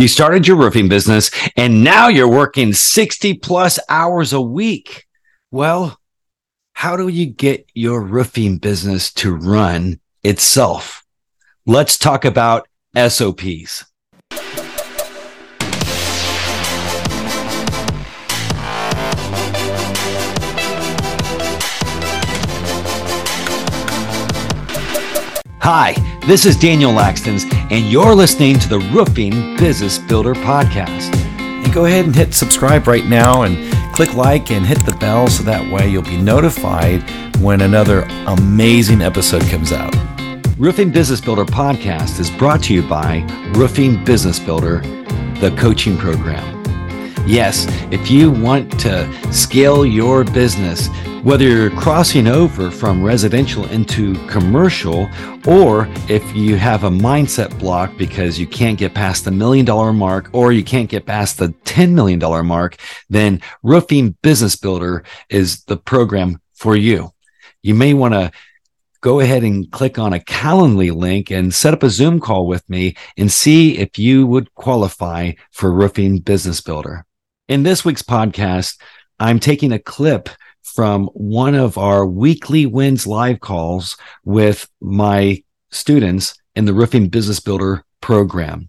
You started your roofing business and now you're working 60 plus hours a week. Well, how do you get your roofing business to run itself? Let's talk about SOPs. Hi, this is Daniel Laxtons, and you're listening to the Roofing Business Builder Podcast. And go ahead and hit subscribe right now and click like and hit the bell so that way you'll be notified when another amazing episode comes out. Roofing Business Builder Podcast is brought to you by Roofing Business Builder, the coaching program. Yes, if you want to scale your business, whether you're crossing over from residential into commercial, or if you have a mindset block because you can't get past the million dollar mark or you can't get past the $10 million mark, then Roofing Business Builder is the program for you. You may want to go ahead and click on a Calendly link and set up a Zoom call with me and see if you would qualify for Roofing Business Builder. In this week's podcast, I'm taking a clip from one of our weekly wins live calls with my students in the Roofing Business Builder program.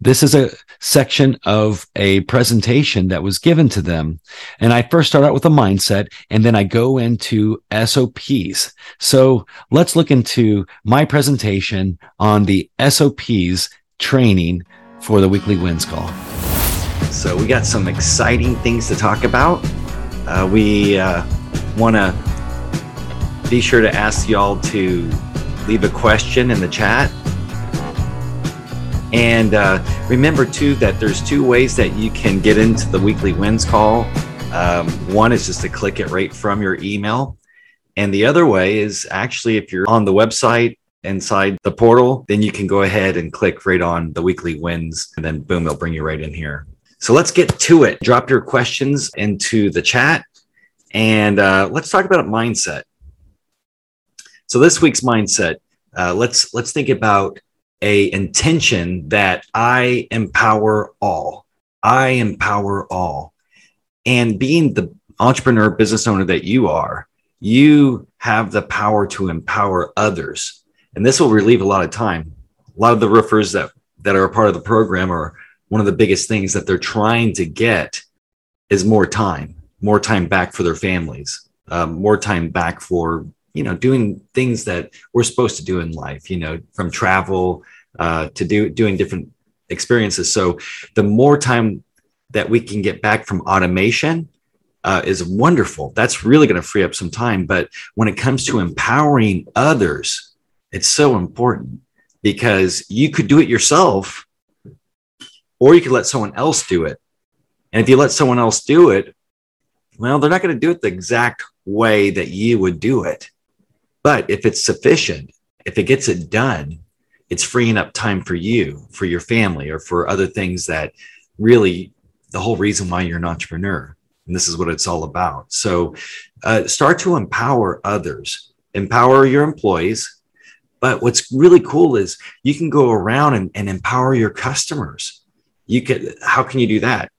This is a section of a presentation that was given to them. And I first start out with a mindset and then I go into SOPs. So let's look into my presentation on the SOPs training for the weekly wins call. So we got some exciting things to talk about. Uh, we uh, want to be sure to ask y'all to leave a question in the chat. And uh, remember too that there's two ways that you can get into the weekly wins call. Um, one is just to click it right from your email. And the other way is actually if you're on the website inside the portal, then you can go ahead and click right on the weekly wins and then boom, it'll bring you right in here. So let's get to it. Drop your questions into the chat and uh, let's talk about mindset. So this week's mindset, uh, let's let's think about a intention that I empower all. I empower all. And being the entrepreneur business owner that you are, you have the power to empower others. And this will relieve a lot of time. A lot of the roofers that that are a part of the program are one of the biggest things that they're trying to get is more time, more time back for their families, um, more time back for you know doing things that we're supposed to do in life. You know, from travel uh, to do doing different experiences. So the more time that we can get back from automation uh, is wonderful. That's really going to free up some time. But when it comes to empowering others, it's so important because you could do it yourself or you could let someone else do it. And if you let someone else do it, well, they're not going to do it the exact way that you would do it. But if it's sufficient, if it gets it done, it's freeing up time for you, for your family, or for other things that really the whole reason why you're an entrepreneur. And this is what it's all about. So uh, start to empower others, empower your employees. But what's really cool is you can go around and, and empower your customers you can how can you do that?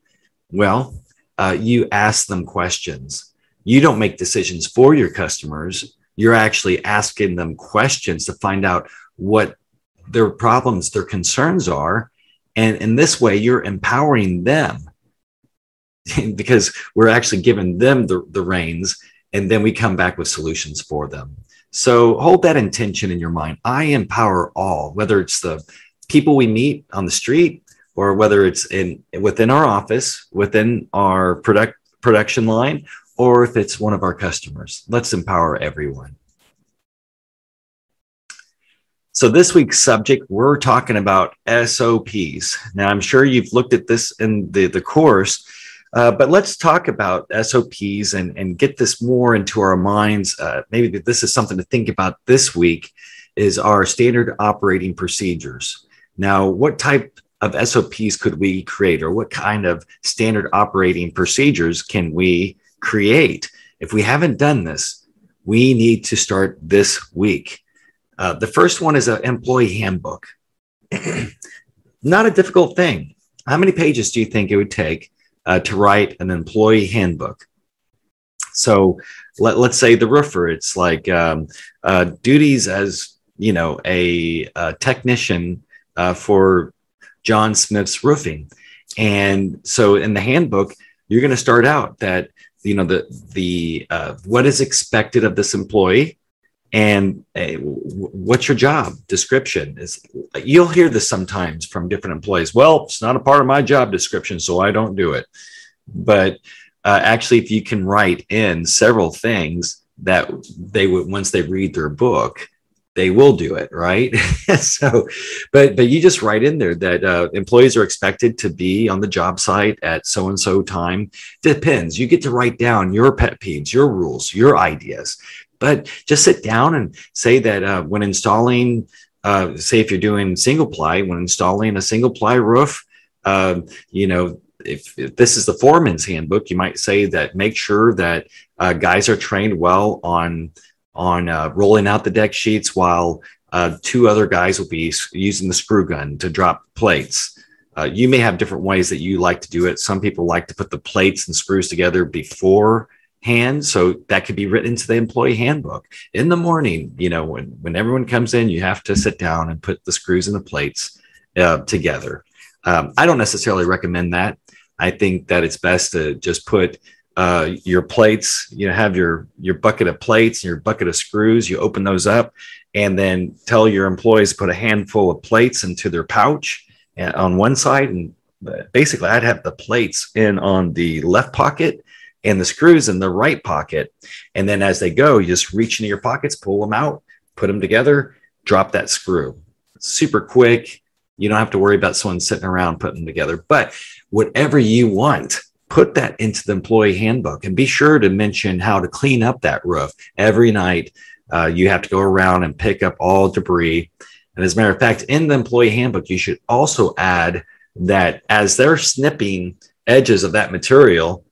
Well uh, you ask them questions. You don't make decisions for your customers. You're actually asking them questions to find out what their problems their concerns are. And in this way you're empowering them because we're actually giving them the, the reins and then we come back with solutions for them. So hold that intention in your mind. I empower all whether it's the people we meet on the street or whether it's in within our office, within our product production line, or if it's one of our customers. Let's empower everyone. So this week's subject, we're talking about SOPs. Now, I'm sure you've looked at this in the, the course, uh, but let's talk about SOPs and, and get this more into our minds. Uh, maybe this is something to think about this week is our standard operating procedures. Now, what type of SOPs could we create, or what kind of standard operating procedures can we create? If we haven't done this, we need to start this week. Uh, the first one is an employee handbook. Not a difficult thing. how many pages do you think it would take uh, to write an employee handbook? So let, let's say the roofer, it's like um, uh, duties as you know a, a technician uh, for John Smith's roofing, and so in the handbook you're going to start out that you know the the uh, what is expected of this employee and uh, what's your job description? Is you'll hear this sometimes from different employees. Well it's not a part of my job description so i don't do it. But uh, actually, if you can write in several things that they would once they read their book, they will do it, right? so, but but you just write in there that uh, employees are expected to be on the job site at so and so time. Depends. You get to write down your pet peeves, your rules, your ideas. But just sit down and say that uh, when installing, uh, say if you're doing single ply, when installing a single ply roof, uh, you know if, if, this is the foreman's handbook, you might say that make sure that uh, guys are trained well on on uh, rolling out the deck sheets, while uh, two other guys will be using the screw gun to drop plates. Uh, you may have different ways that you like to do it. Some people like to put the plates and screws together beforehand, so that could be written into the employee handbook. In the morning, you know, when when everyone comes in, you have to sit down and put the screws and the plates uh, together. Um, I don't necessarily recommend that. I think that it's best to just put uh, your plates, you know, have your your bucket of plates and your bucket of screws. You open those up, and then tell your employees put a handful of plates into their pouch uh, on one side, and basically, I'd have the plates in on the left pocket and the screws in the right pocket. And then as they go, you just reach into your pockets, pull them out, put them together, drop that screw. Super quick. You don't have to worry about someone sitting around putting them together. But whatever you want, put that into the employee handbook and be sure to mention how to clean up that roof every night. Uh, you have to go around and pick up all debris. And as a matter of fact, in the employee handbook, you should also add that as they're snipping edges of that material,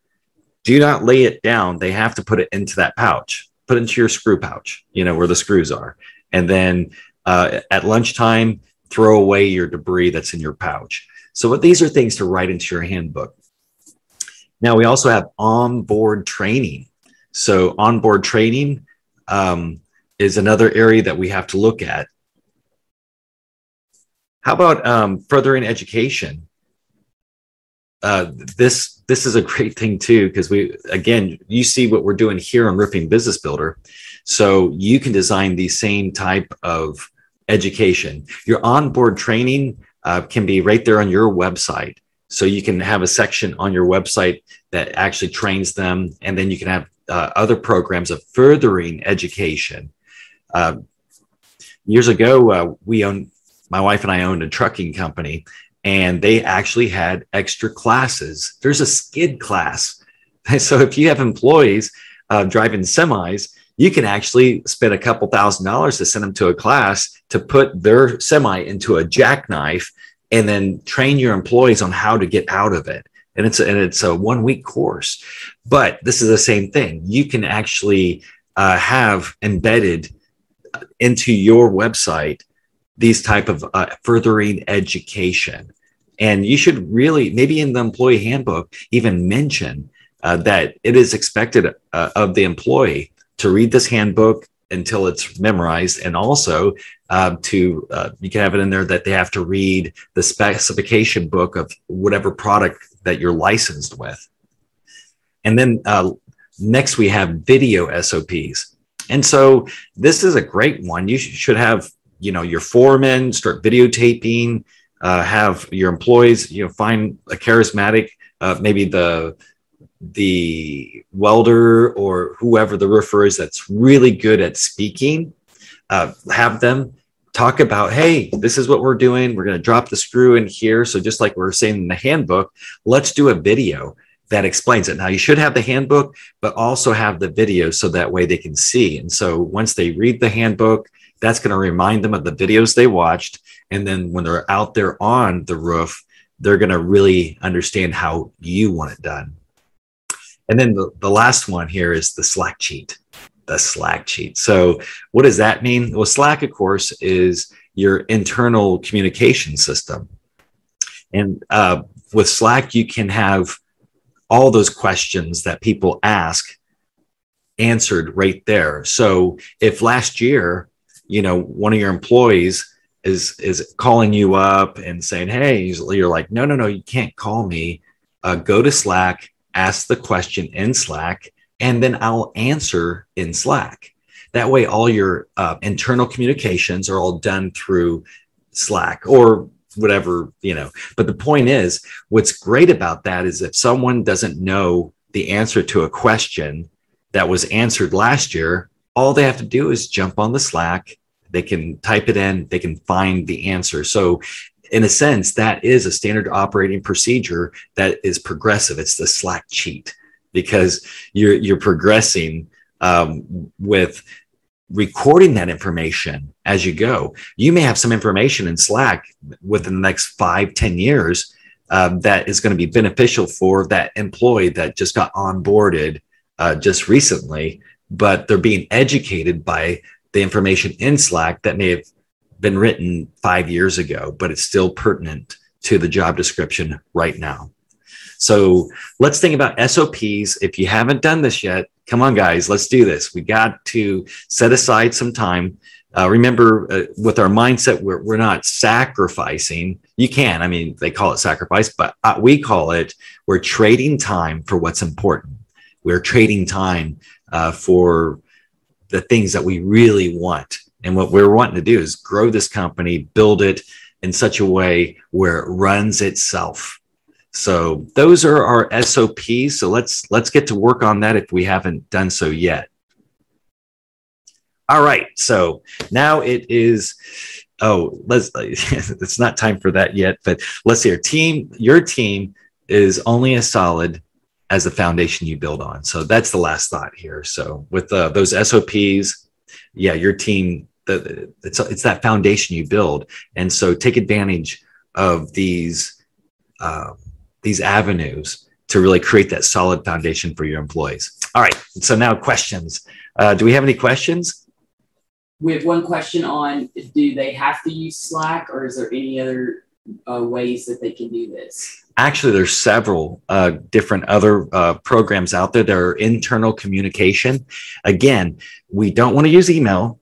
do not lay it down. They have to put it into that pouch, put into your screw pouch, you know, where the screws are. And then uh, at lunchtime, throw away your debris that's in your pouch. So what these are things to write into your handbook. Now we also have onboard training. So onboard training um, is another area that we have to look at. How about um, furthering education? Uh, this this is a great thing too because we again you see what we're doing here on Roofing Business Builder, so you can design the same type of education. Your onboard training uh, can be right there on your website. So you can have a section on your website that actually trains them, and then you can have uh, other programs of furthering education. Uh, years ago, uh, we owned my wife and I owned a trucking company, and they actually had extra classes. There's a skid class. So if you have employees uh, driving semis, you can actually spend a couple thousand dollars to send them to a class to put their semi into a jackknife and then train your employees on how to get out of it. And it's and it's a one week course, but this is the same thing. You can actually uh, have embedded into your website these type of uh, furthering education, and you should really maybe in the employee handbook even mention uh, that it is expected uh, of the employee to read this handbook until it's memorized. And also uh, to uh, you can have it in there that they have to read the specification book of whatever product that you're licensed with. And then uh, next we have video sops and so this is a great one. You should have you know your foreman start videotaping uh, have your employees you know find a charismatic uh, maybe the the welder or whoever the roofer is that's really good at speaking, uh, have them talk about, hey, this is what we're doing. We're going to drop the screw in here. So just like we are saying in the handbook, let's do a video that explains it. Now you should have the handbook, but also have the video so that way they can see. And so once they read the handbook, that's going to remind them of the videos they watched. And then when they're out there on the roof, they're going to really understand how you want it done. And then the, the last one here is the Slack cheat, the Slack cheat. So, what does that mean? Well, Slack, of course, is your internal communication system. And uh, with Slack, you can have all those questions that people ask answered right there. So if last year, you know, one of your employees is is calling you up and saying, "Hey," you're like, "No, no, no, you can't call me. Uh, go to Slack, ask the question in Slack, and then I'll answer in Slack." That way, all your uh, internal communications are all done through Slack or whatever, you know. But the point is, what's great about that is if someone doesn't know the answer to a question that was answered last year, all they have to do is jump on the Slack. They can type it in, they can find the answer. So, in a sense, that is a standard operating procedure that is progressive. It's the Slack cheat because you're you're progressing um, with recording that information as you go. You may have some information in Slack within the next five, ten years um, that is going to be beneficial for that employee that just got onboarded uh, just recently, but they're being educated by the information in Slack that may have been written five years ago, but it's still pertinent to the job description right now. So let's think about SOPs. If you haven't done this yet, come on, guys, let's do this. We got to set aside some time. Uh, remember, uh, with our mindset, we're, we're not sacrificing. You can, I mean, they call it sacrifice, but uh, we call it we're trading time for what's important. We're trading time uh, for the things that we really want. And what we're wanting to do is grow this company, build it in such a way where it runs itself so those are our SOPs. So let's let's get to work on that if we haven't done so yet. All right. So now it is. Oh, let's. It's not time for that yet. But let's see. Your team, your team is only as solid as the foundation you build on. So that's the last thought here. So with uh, those SOPs, yeah, your team, the, it's it's that foundation you build, and so take advantage of these. Um, these avenues to really create that solid foundation for your employees. All right. So now questions. Uh, do we have any questions? We have one question on do they have to use Slack or is there any other uh, ways that they can do this? Actually, there's several uh, different other uh, programs out there that are internal communication. Again, we don't want to use email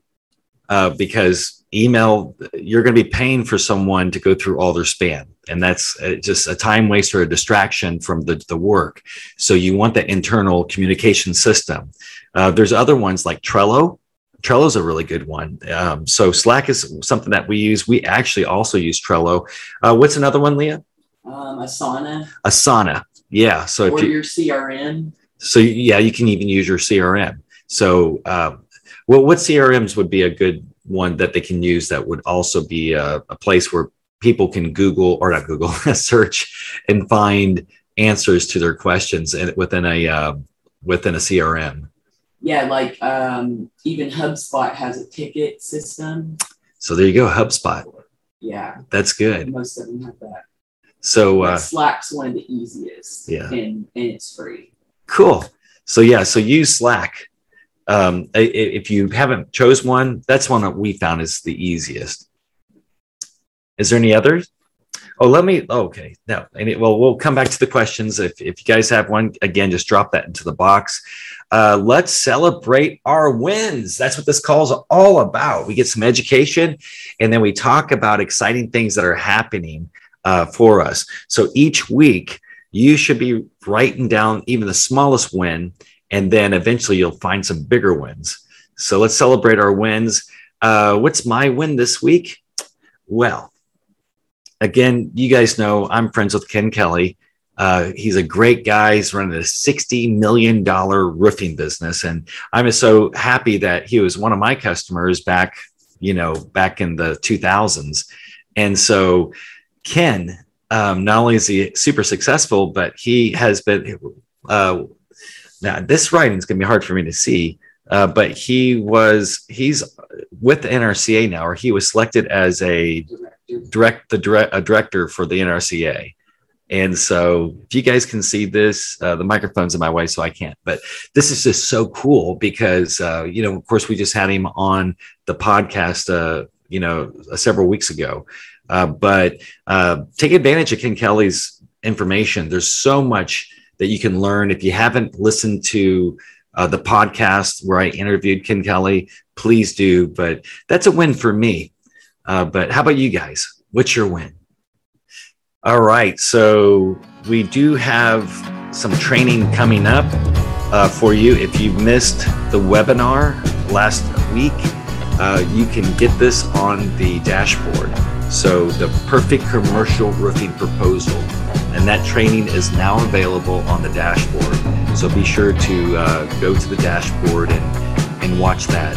uh, because email you're going to be paying for someone to go through all their spam and that's uh, just a time waster a distraction from the, the work. So you want the internal communication system. Uh, there's other ones like trello. Trello is a really good one. Um, so slack is something that we use. We actually also use trello. Uh, what's another one leah um, asana asana yeah so or if you, your crm so yeah you can even use your crm so uh, well, what crms would be a good one that they can use that would also be a, a place where people can Google or not Google search and find answers to their questions within a uh, within a CRM. Yeah, like um, even HubSpot has a ticket system. So there you go, HubSpot. Yeah, that's good. Most of them have that. So uh, Slack's one of the easiest. Yeah, and and it's free. Cool. So yeah, so use Slack um, if you haven't chose one, that's one that we found is the easiest. Is there any others? Oh, let me. Oh, okay, no. Any well, we'll come back to the questions. If if you guys have one, again, just drop that into the box. Uh, let's celebrate our wins. That's what this call is all about. We get some education, and then we talk about exciting things that are happening uh, for us. So each week, you should be writing down even the smallest win and then eventually you'll find some bigger wins. So let's celebrate our wins. Uh, what's my win this week? Well, again, you guys know I'm friends with Ken Kelly. Uh, he's a great guy. He's running a $60 million roofing business. And I'm so happy that he was one of my customers back, you know, back in the 2000s. And so Ken, um, not only is he super successful, but he has been uh, now, this writing is going to be hard for me to see, uh, but he was he's with the NRCA now, or he was selected as a direct the direct a director for the NRCA. And so, if you guys can see this, uh, the microphone's in my way, so I can't. But this is just so cool because, uh, you know, of course, we just had him on the podcast, uh, you know, several weeks ago. Uh, but uh, take advantage of Ken Kelly's information. There's so much that you can learn. If you haven't listened to uh, the podcast where I interviewed Ken Kelly, please do. But that's a win for me. Uh, but how about you guys? What's your win? All right. So we do have some training coming up uh, for you. If you missed the webinar last week, you can get this on the dashboard. So, the perfect commercial roofing proposal. And that training is now available on the dashboard. So, be sure to uh, go to the dashboard and, and watch that,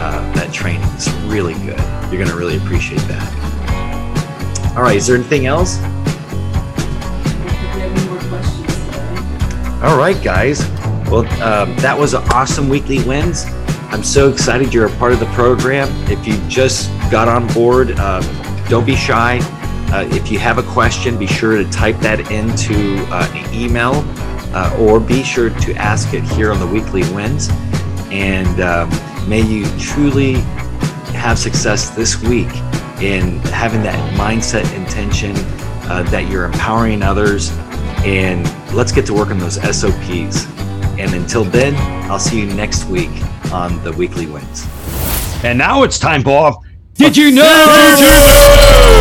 uh, that training. It's really good. You're going to really appreciate that. All right, is there anything else? All right, guys. Well, um, that was an awesome weekly wins. I'm so excited you're a part of the program. If you just got on board, uh, don't be shy. Uh, if you have a question, be sure to type that into uh, an email uh, or be sure to ask it here on the weekly wins. And um, may you truly have success this week in having that mindset intention uh, that you're empowering others. And let's get to work on those SOPs. And until then, I'll see you next week on the weekly wins. And now it's time for Did You Know? Did you know?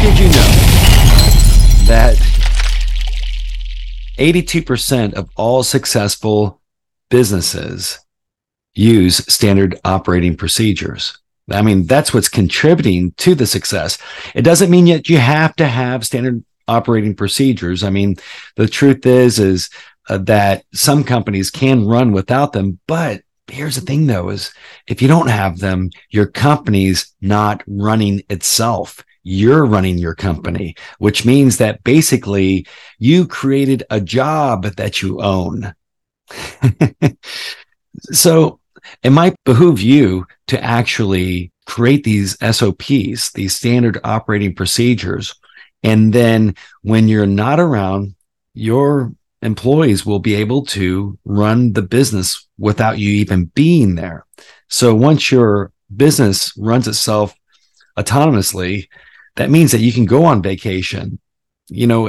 Did you know that 82% of all successful businesses use standard operating procedures? I mean, that's what's contributing to the success. It doesn't mean that you have to have standard operating procedures. I mean, the truth is, is uh, that some companies can run without them, but here's the thing though, is if you don't have them, your company's not running itself. You're running your company, which means that basically you created a job that you own. so it might behoove you to actually create these SOPs, these standard operating procedures. And then when you're not around, your employees will be able to run the business without you even being there. So once your business runs itself autonomously, that means that you can go on vacation. You know,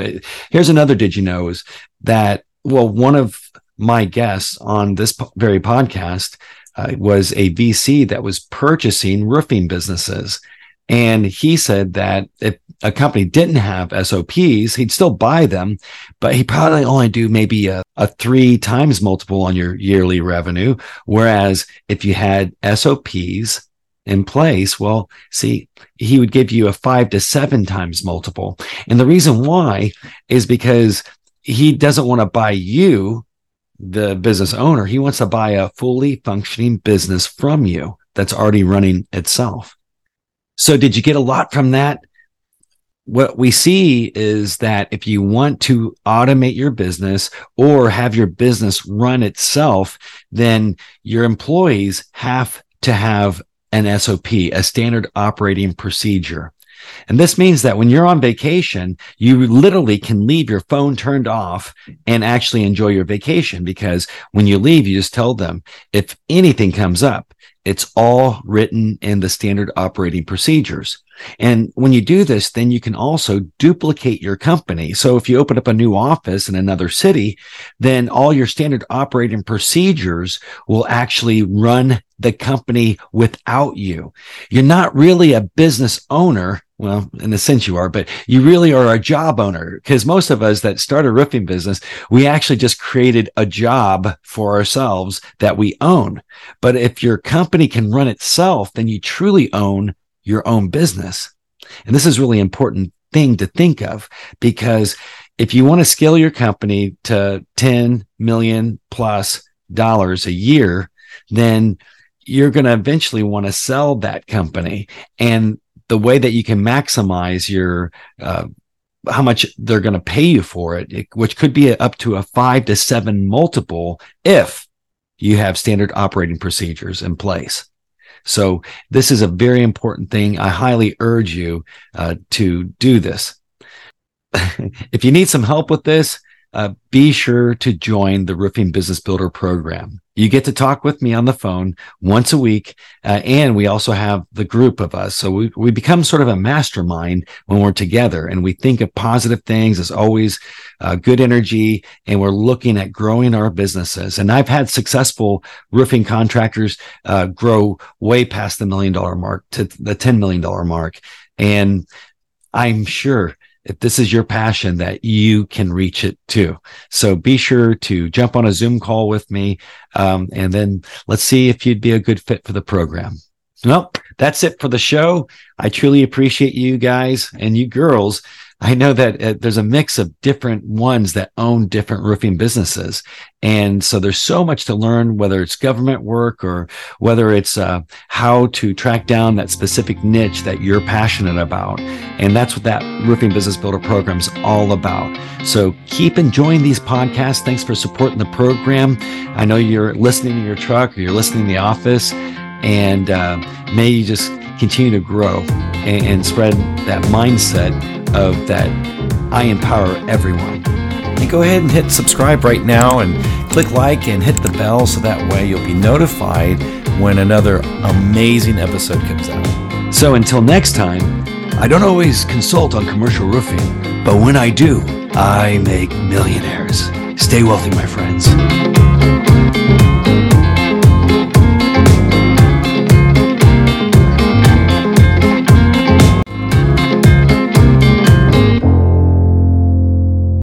here's another did you know is that, well, one of my guests on this very podcast uh, was a VC that was purchasing roofing businesses. And he said that if a company didn't have SOPs, he'd still buy them, but he probably only do maybe a, a three times multiple on your yearly revenue. Whereas if you had SOPs in place, well, see, he would give you a five to seven times multiple. And the reason why is because he doesn't want to buy you the business owner. He wants to buy a fully functioning business from you that's already running itself. So did you get a lot from that? What we see is that if you want to automate your business or have your business run itself, then your employees have to have an SOP, a standard operating procedure. And this means that when you're on vacation, you literally can leave your phone turned off and actually enjoy your vacation because when you leave, you just tell them if anything comes up, it's all written in the standard operating procedures. And when you do this, then you can also duplicate your company. So if you open up a new office in another city, then all your standard operating procedures will actually run the company without you. You're not really a business owner well, in a sense you are, but you really are a job owner because most of us that start a roofing business, we actually just created a job for ourselves that we own. But if your company can run itself, then you truly own your own business. And this is really important thing to think of because if you want to scale your company to 10 million plus dollars a year, then you're going to eventually want to sell that company. And the way that you can maximize your uh, how much they're going to pay you for it, which could be up to a five to seven multiple if you have standard operating procedures in place. So this is a very important thing. I highly urge you uh, to do this. if you need some help with this, uh, be sure to join the Roofing Business Builder program. You get to talk with me on the phone once a week. Uh, and we also have the group of us. So we, we become sort of a mastermind when we're together and we think of positive things as always uh, good energy. And we're looking at growing our businesses. And I've had successful roofing contractors uh, grow way past the million dollar mark to the $10 million mark. And I'm sure if this is your passion that you can reach it too. So be sure to jump on a Zoom call with me. Um, and then let's see if you'd be a good fit for the program. Well, that's it for the show. I truly appreciate you guys and you girls I know that uh, there's a mix of different ones that own different roofing businesses. And so there's so much to learn, whether it's government work or whether it's uh, how to track down that specific niche that you're passionate about. And that's what that Roofing Business Builder program is all about. So keep enjoying these podcasts. Thanks for supporting the program. I know you're listening in your truck or you're listening in the office and uh, may you just continue to grow and, and spread that mindset of that I empower everyone. And go ahead and hit subscribe right now and click like and hit the bell so that way you'll be notified when another amazing episode comes out. So until next time, I don't always consult on commercial roofing, but when I do, I make millionaires. Stay wealthy, my friends.